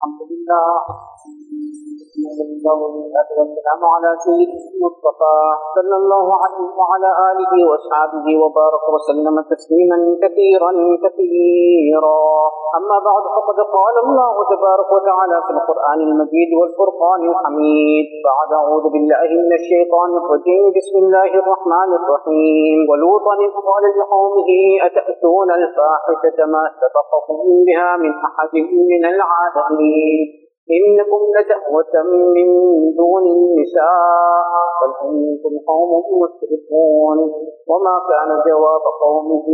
الحمد لله. والصلاة والسلام على سيد المصطفى. صلى الله عليه وعلى آله وأصحابه وبارك وسلم تسليما كثيرا كثيرا. أما بعد فقد قال الله تبارك وتعالى في القرآن المجيد والفرقان الحميد. بعد أعوذ بالله من الشيطان الرجيم. بسم الله الرحمن الرحيم. ولوطا إذ قال لقومه أتأتون الفاحشة ما سبقكم بها من أحد من العالمين؟ إنكم لتهوة من دون النساء بل أنتم قوم مسرفون. وما كان جواب قومه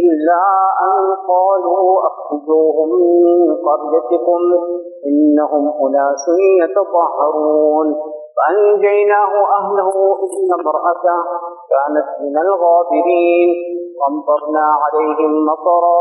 إلا أن قالوا أخرجوهم من قريتكم إنهم أناس يتطهرون. فأنجيناه أهله إن امرأته كانت من الغابرين. وأمطرنا عليهم مطرا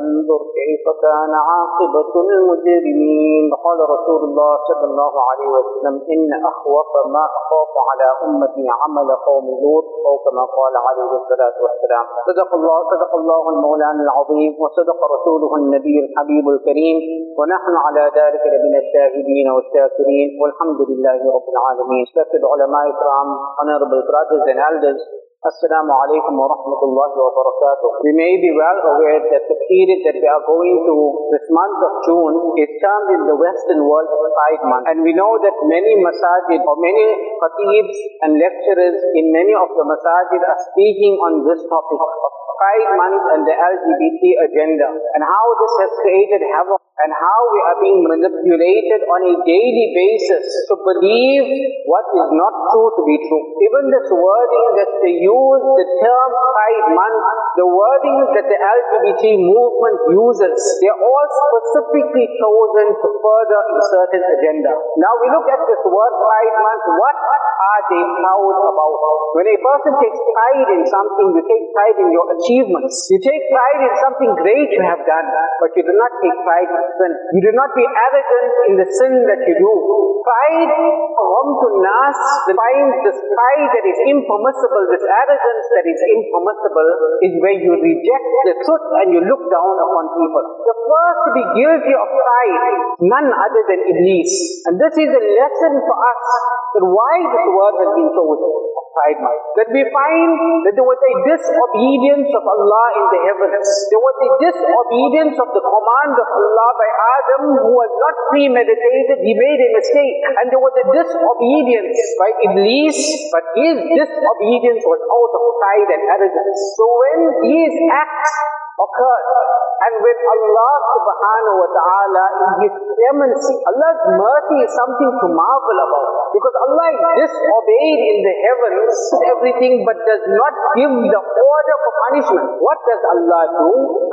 فانظر كيف كان عاقبة المجرمين. وقال رسول الله صلى الله عليه وسلم إن أخوف ما أخاف على أمتي عمل قوم لوط أو كما قال عليه الصلاة والسلام صدق الله صدق الله المولان العظيم وصدق رسوله النبي الحبيب الكريم ونحن على ذلك لمن الشاهدين والشاكرين. والحمد لله رب العالمين. Respected ulama ikram, honorable brothers and elders, Assalamu alaikum wa rahmatullahi wa barakatuh. We may be well aware that the period that we are going to this month of June is termed in the Western world Pride Month. And we know that many masajid or many khatibs and lecturers in many of the masajid are speaking on this topic of Pride Month and the LGBT agenda and how this has created havoc and how we are being manipulated on a daily basis to believe what is not true to be true. Even this wording that they use, the term Pride Months, the wording that the LGBT movement uses, they're all specifically chosen to further a certain agenda. Now we look at this word Pride Month, what are they proud about? When a person takes pride in something, you take pride in your achievements. You take pride in something great you have done, but you do not take pride in sin. You do not be arrogant in the sin that you do. Pride, to nas, defines this pride that is impermissible, this arrogance that is impermissible, is where you reject the truth and you look down upon people. The first to be guilty of pride, none other than Iblis. And this is a lesson for us that why word has been chosen, pride might. That we find that there was a disobedience of Allah in the heavens. There was a disobedience of the command of Allah by Adam who was not premeditated, he made a mistake. And there was a disobedience by Iblis, but his disobedience was out of pride and arrogance. So when his acts occurred, and when Allah subhanahu wa ta'ala in His clemency, Allah's mercy is something to marvel about. Because Allah is disobeyed in the heavens, everything, but does not give the order for punishment. What does Allah do?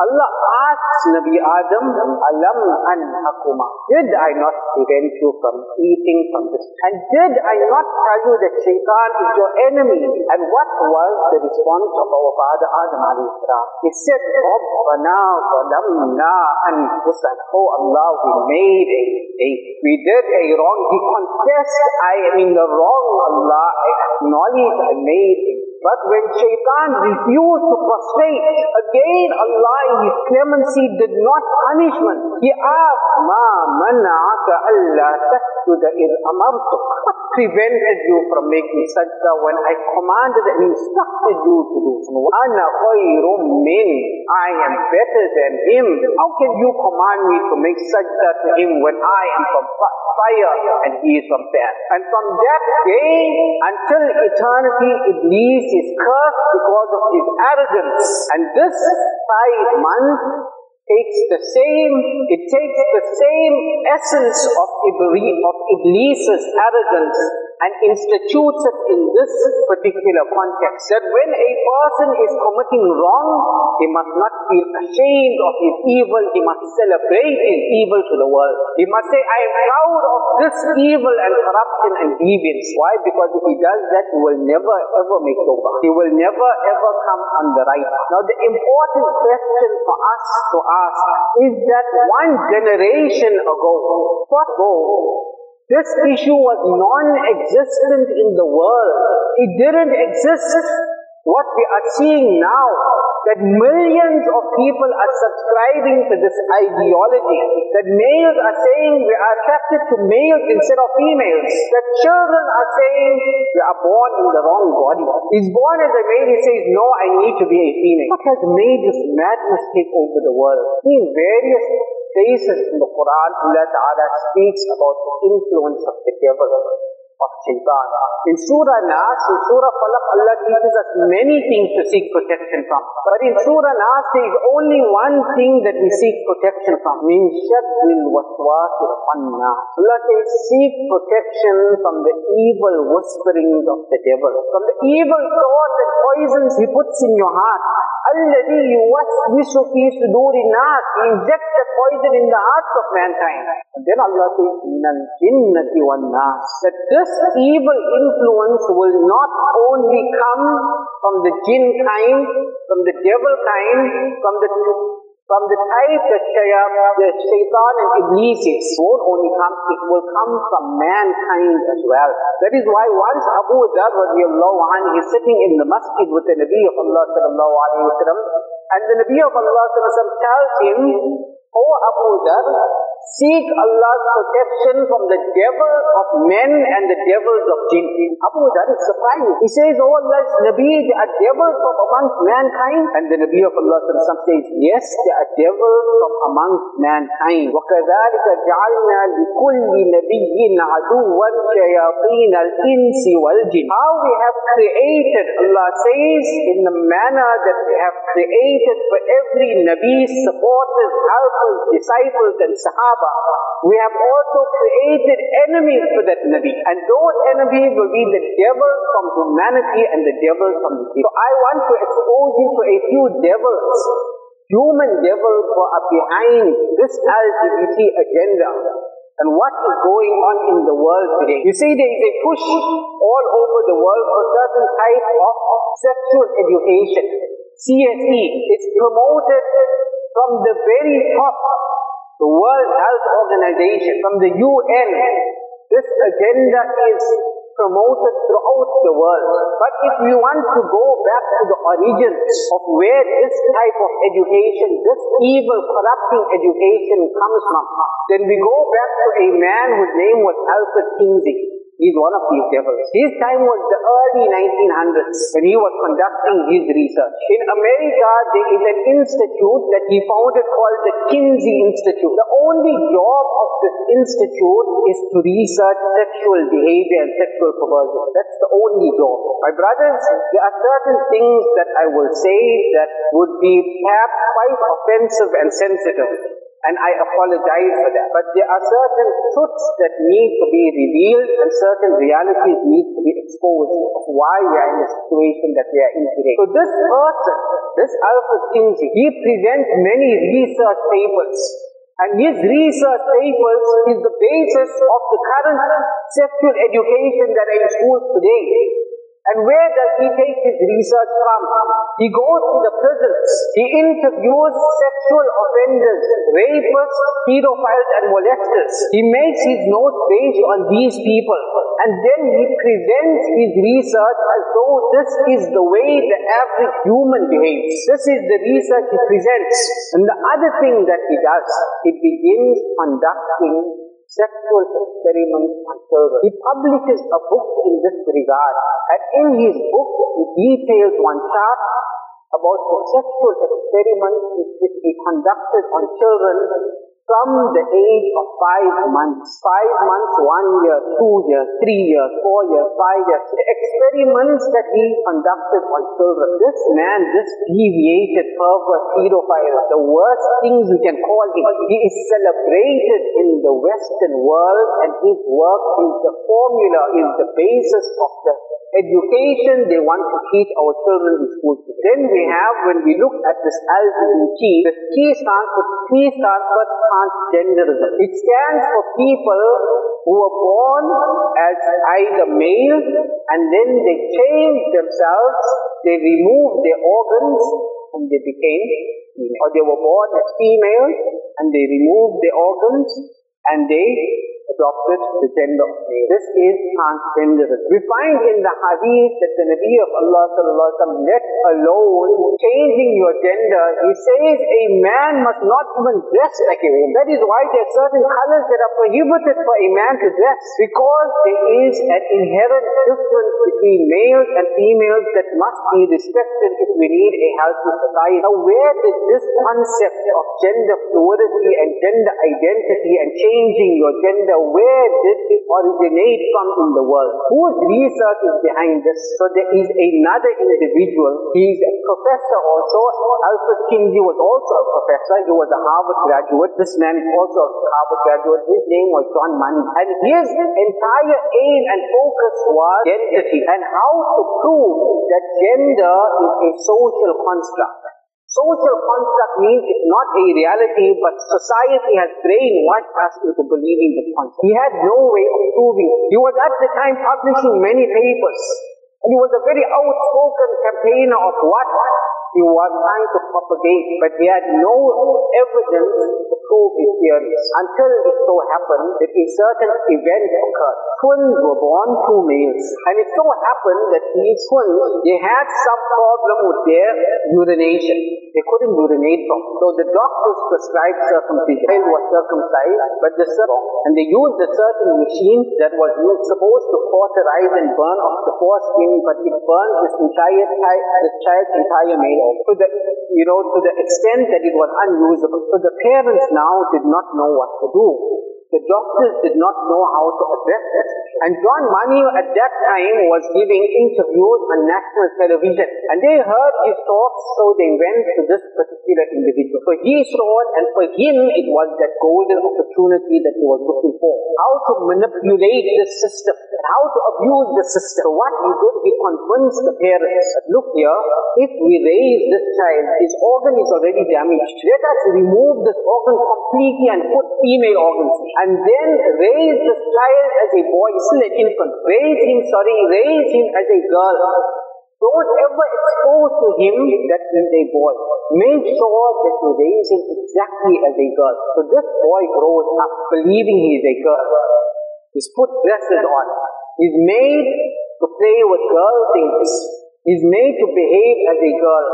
Allah asks Nabi Adam, Alam an hakuma. Did I not prevent you from eating from this? And did I not tell you that shaitan is your enemy? And what was the response of our father Adam alayhi salam? He said, oh, رَبَّنَا ظَلَمْنَا أَنفُسَنَا Oh Allah, we made a mistake. We did a wrong. He confessed, I am in the wrong, Allah. I acknowledge I made a but when shaitan refused to prostrate, again Allah in His clemency did not punishment. He asked, Ma mana'aka alla tasjuda id amartuk. Prevented you from making sajda when I commanded and instructed you to do so? I am better than him. How can you command me to make sajda to him when I am from fire and he is from death? And from that day until eternity, Iblis is cursed because of his arrogance. And this Pride Month takes the same, it takes the same essence of, of Iblis's arrogance and institutes it in this particular context. That when a person is committing wrong, he must not feel ashamed of his evil, he must celebrate his evil to the world. He must say, I am proud of this evil and corruption and deviance. Why? Because if he does that, he will never ever make tawbah. He will never ever come on the right. Now the important question for us to ask is that one generation ago, what ago, this issue was non-existent in the world. It didn't exist. What we are seeing now, that millions of people are subscribing to this ideology, that males are saying we are attracted to males instead of females, that children are saying we are born in the wrong body. He's born as a male, he says, no, I need to be a female. What has made this madness take over the world? In various places in the Quran, Allah Ta'ala speaks about the influence of the devil of shaitan. In Surah Nas, in Surah Falaq, Allah teaches us many things to seek protection from. But in Surah Nas, there is only one thing that we seek protection from. Min shaddil waswasi khannas. Allah says, seek protection from the evil whisperings of the devil. From the evil thoughts and poisons he puts in your heart. الذي يوسوس في صدور الناس inject the poison in the hearts of mankind. And then Allah says, من الجنة والناس. That this evil influence will not only come from the jinn kind, from the devil kind, from the from the type that the shaitan and iblis is, won't only come, it will come from mankind as well. That is why once Abu Dhar radiallahu is sitting in the masjid with the Nabi of Allah wa and the Nabi of Allah sallallahu wa tells him, O Abu Dhar, seek Allah's protection from the devils of men and the devils of jinn. Abu Dhar is surprised. He says, Oh Allah's Nabi, there are devils from amongst mankind. And the Nabi of Allah says, Yes, there are devils from amongst mankind. وَكَذَلِكَ جَعَلْنَا لِكُلِّ نَبِيٍّ عَدُوًّا شَيَاطِينَ الْإِنسِ وَالْجِنِ How we have created, Allah says, in the manner that we have created for every Nabi, supporters, helpers, disciples and Sahaba. We have also created enemies for that Nabi. And those enemies will be the devils from humanity and the devils from the people. So I want to expose you to a few devils, human devils who are behind this LGBT agenda and what is going on in the world today. You see, there is a push all over the world for certain type of sexual education. CSE is promoted from the very top the World Health Organization, from the UN, this agenda is promoted throughout the world. But if we want to go back to the origins of where this type of education, this evil, corrupting education comes from, then we go back to a man whose name was Alfred Kinsey. He's one of these devils. His time was the early 1900s when he was conducting his research. In America, there is an institute that he founded called the Kinsey Institute. The only job of this institute is to research sexual behavior and sexual perversion. That's the only job. My brothers, there are certain things that I will say that would be perhaps quite offensive and sensitive. And I apologize for that. But there are certain truths that need to be revealed and certain realities need to be exposed of why we are in the situation that we are in today. So this person, this Alfred Kinsey, he presents many research papers and his research papers is the basis of the current sexual education that are in schools today. And where does he take his research from? He goes to the prisons. He interviews sexual offenders, rapists, pedophiles and molesters. He makes his notes based on these people. And then he presents his research as though this is the way the average human behaves. This is the research he presents. And the other thing that he does, he begins conducting sexual experiments on children. He publishes a book in this regard. And in his book, he details one chart about the sexual experiments which he conducted on children from the age of five months. Five months, one year, two years, three years, four years, five years. The experiments that he conducted on children. This man, this deviated, pervert, pedophile, the worst things you can call him. He is celebrated in the Western world and his work is the formula, is the basis of the education they want to teach our children in school. Then we have, when we look at this LGBT, the T stands for T stands for transgenderism. It stands for people who are born as either male and then they change themselves, they remove their organs and they became female. Or they were born as female and they removed their organs and they adopted the gender. This is transgenderism. We find in the hadith that the Nabi of Allah sallallahu let alone changing your gender, he says a man must not even dress like a woman. That is why there are certain colors that are prohibited for a man to dress because there is an inherent difference between males and females that must be respected if we need a healthy society. Now where did this concept of gender fluidity and gender identity and changing your gender, where did it originate from in the world? Whose research is behind this? So there is another individual, he's a professor also, Alfred Kinsey was also a professor, he was a Harvard graduate, this man is also a Harvard graduate, his name was John Money, and his entire aim and focus was identity and how to prove that gender is a social construct. Social construct means it's not a reality, but society has brainwashed us into believing the concept. He had no way of proving. He was at the time publishing many papers. And he was a very outspoken campaigner of what he was trying to propagate, but he had no evidence to prove his theories. Until it so happened that a certain event occurred. Twins were born, two males. And it so happened that these twins, they had some problem with their urination. They couldn't urinate. So the doctors prescribed circumcision. The was circumcised, but the and they used a certain machine that was supposed to cauterize and burn off the foreskin, but it burned this entire, this child's entire male to the, you know, to the extent that it was unusable. So the parents now did not know what to do. The doctors did not know how to address it. And John Money at that time was giving interviews on national television. And they heard his talks, so they went to this particular individual. So he saw it, and for him it was that golden opportunity that he was looking for. How to manipulate the system, how to abuse the system. So what he did, he convinced the parents, look here, if we raise this child, his organ is already damaged. Let us remove this organ completely and put female organs and then raise this child as a boy, still an infant. Raise him, sorry, raise him as a girl. Don't ever expose to him that he is a boy. Make sure that you raise him exactly as a girl. So this boy grows up believing he is a girl. He's put dresses on. He's made to play with girl things. He's made to behave as a girl.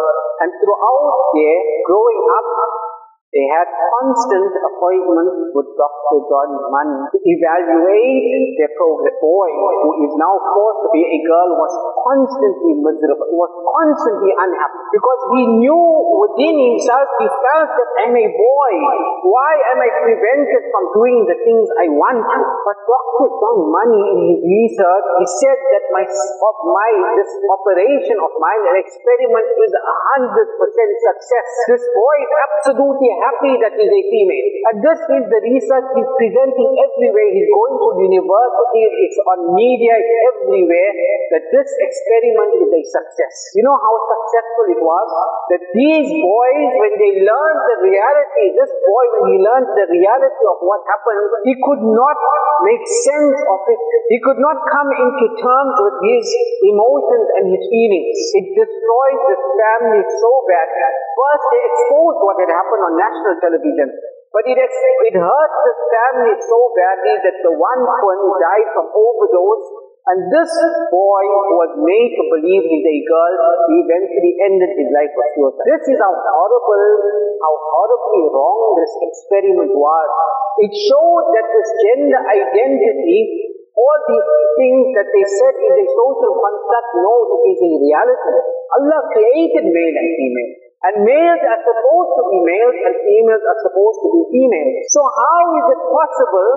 And throughout there, growing up, they had constant appointments with Dr. John Money to evaluate their progress. Boy, who is now forced to be a girl, was constantly miserable, was constantly unhappy because he knew within himself, he felt that I'm a boy. Why am I prevented from doing the things I want to? But Dr. John Money in his research, he said that my, of my this operation of mine, an experiment is a hundred percent success. This boy is absolutely happy that he's a female. And this is the research he's presenting everywhere. He's going to universities, it's on media, it's everywhere, that this experiment is a success. You know how successful it was? That these boys, when they learned the reality, this boy, when he learned the reality of what happened, he could not make sense of it. He could not come into terms with his emotions and his feelings. It destroyed the family so bad. First, they exposed what had happened on national television. But it, it hurt the family so badly that the one twin died from overdose. And this boy was made to believe he's a girl. He eventually ended his life with suicide. This is how horrible, how horribly wrong this experiment was. It showed that this gender identity all these things that they said is a social construct, no, it is a reality. Allah created male and female. And males are supposed to be males and females are supposed to be females. So how is it possible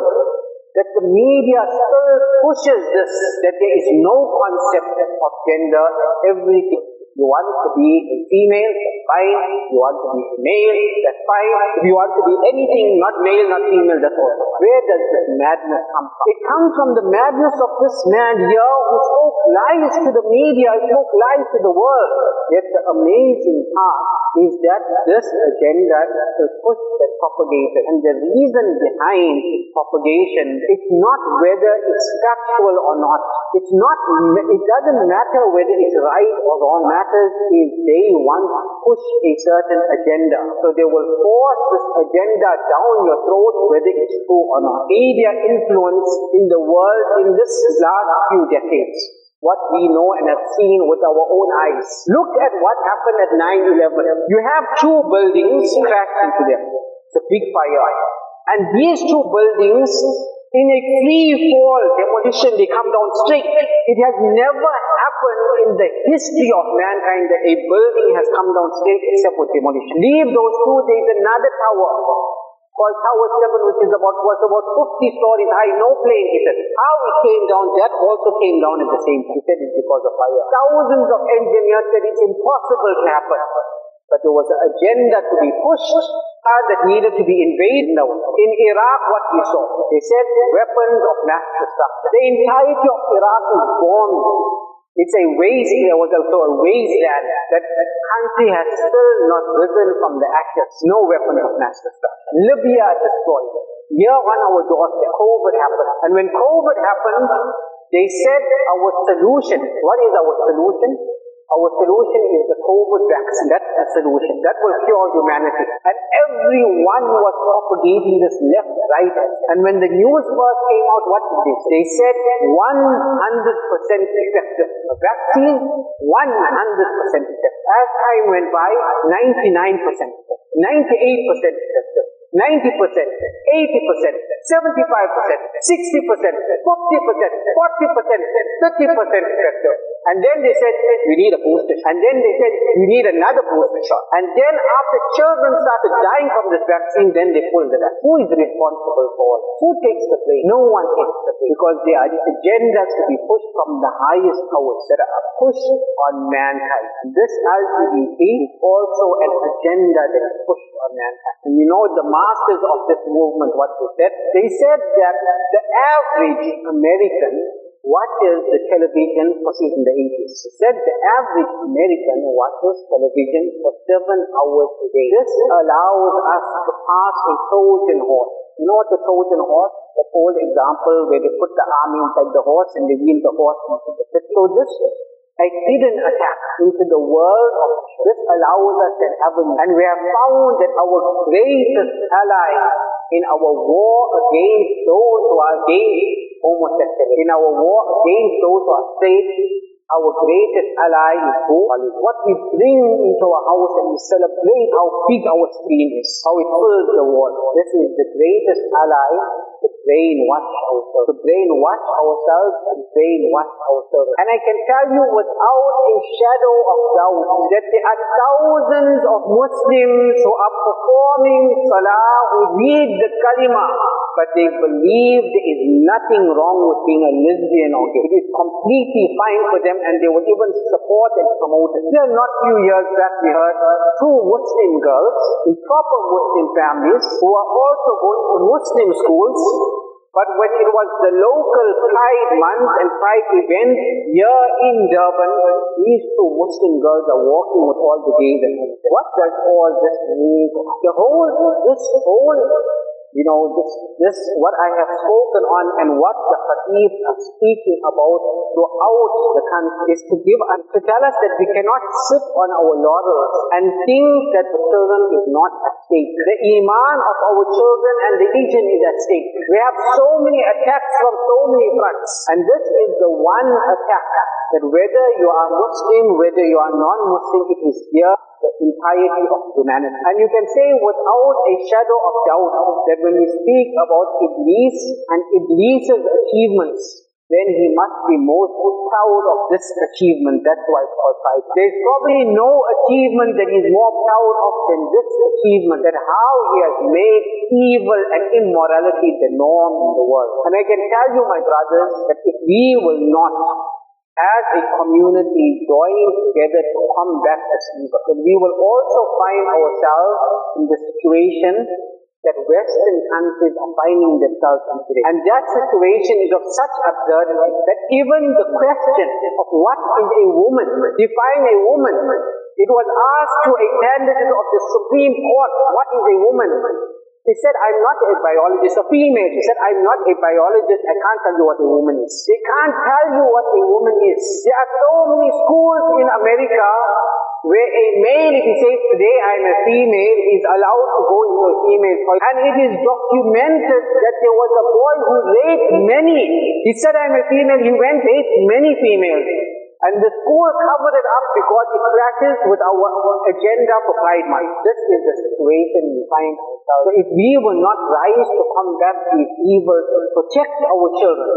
that the media still pushes this, that there is no concept of gender, everything you want to be a female, that's fine. You want to be male, that's fine. If you want to be anything, not male, not female, that's also Where does this madness come from? It comes from the madness of this man here who spoke lies to the media, spoke lies to the world. Yet the amazing part is that this agenda is pushed and propagated. And the reason behind propagation is not whether it's factual or not. It's not, it doesn't matter whether it's right or wrong. Matters is they want to push a certain agenda. So they will force this agenda down your throat whether it's true or not. Media influence in the world in this last few decades what we know and have seen with our own eyes. Look at what happened at 9-11. You have two buildings crashed into them. It's a big fire. And these two buildings, in a free fall demolition, they come down straight. It has never happened in the history of mankind that a building has come down straight except with demolition. Leave those two, there's another tower called Tower 7, which is about, was about 50 stories high, no plane hit it. How it came down, that also came down at the same time. He said it's because of fire. Thousands of engineers said it's impossible to happen. But there was an agenda to be pushed that needed to be invaded. Now, in Iraq, what we saw, they said weapons of mass destruction. The entirety of Iraq is bombed it's a waste, there was also a wasteland that the country has still not risen from the ashes. No weapon of mass destruction. Libya destroyed. Here on our doorstep, COVID happened. And when COVID happened, they said our solution, what is our solution? Our solution is the COVID vaccine. That's the solution. That will cure humanity. And everyone was propagating this left, right. And when the news first came out, what did they say? They said 100% effective. A vaccine, 100% effective. As time went by, 99% effective. 98% effective. 90%, 80%, 75%, 60%, 50%, 40%, 30% effective. And then they said, we need a booster shot. And then they said, we need another booster shot. And then after children started dying from this vaccine, then they pulled it out. Who is responsible for it? Who takes the blame? No one takes the blame. Because they are the agendas to be pushed from the highest powers that are pushed on mankind. This LGBT is also an agenda that is pushed on mankind. And you know the masters of this movement, what they said? They said that the average American watches the television, because in the 80s. He said the average American watches television for seven hours a day. This allows us to pass a Trojan horse. You know what the Trojan horse? The old example where they put the army inside the horse and they wheel the horse into the pit. So this a hidden attack into the world of this allows us to have and we have found that our greatest ally in our war against those who are against homosexuality, in our war against those who are straight, our greatest ally is who? What we bring into our house and we celebrate how big our screen is, how it fills the world. This is the greatest ally to brainwash ourselves, to brainwash ourselves and brainwash ourselves. And I can tell you without a shadow of doubt that there are thousands of Muslims who are performing salah, who read the kalima, but they believe there is nothing wrong with being a lesbian or gay. It is completely fine for them and they will even support and promote it. There not few years back we heard two Muslim girls in proper Muslim families who are also going to Muslim schools but when it was the local Pride month and Pride event here in Durban, these two Muslim girls are walking with all the gays what does all this mean? The whole, this whole you know, this, this, what I have spoken on and what the hadith are speaking about throughout the country is to give us, to tell us that we cannot sit on our laurels and think that the children is not at stake. The iman of our children and the religion is at stake. We have so many attacks from so many fronts. And this is the one attack that whether you are Muslim, whether you are non-Muslim, it is here the entirety of humanity. And you can say without a shadow of doubt that when we speak about Iblis and Iblis's achievements, then he must be most proud of this achievement. That's why it's called fight. There's probably no achievement that he's more proud of than this achievement, that how he has made evil and immorality the norm in the world. And I can tell you, my brothers, that if we will not as a community joining together to combat this evil. But we will also find ourselves in the situation that Western countries are finding themselves in today. And that situation is of such absurdity that even the question of what is a woman, define a woman, It was asked to a candidate of the Supreme Court, what is a woman? He said, I'm not a biologist, a female. He said, I'm not a biologist, I can't tell you what a woman is. They can't tell you what a woman is. There are so many schools in America where a male, if he says, today I'm a female, is allowed to go into a female toilet. And it is documented that there was a boy who raped many. He said, I'm a female, he went raped many females. And the school covered it up because it clashes with our agenda for Pride Month. This is the situation we find ourselves. So if we will not rise to combat these evils, protect our children,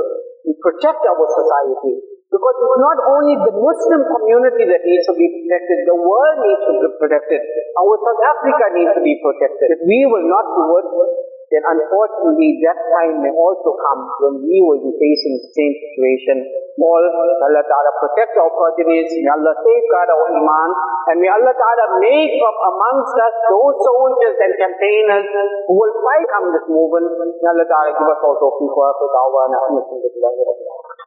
we protect our society, because it's not only the Muslim community that needs to be protected, the world needs to be protected. Our South Africa needs to be protected. If we will not do it, then unfortunately that time may also come when we will be facing the same situation. All Allah Ta'ala protect our progenitors, may Allah safeguard our iman, and may Allah Ta'ala make from amongst us those soldiers and campaigners who will fight on this movement. May Allah Ta'ala give us people for our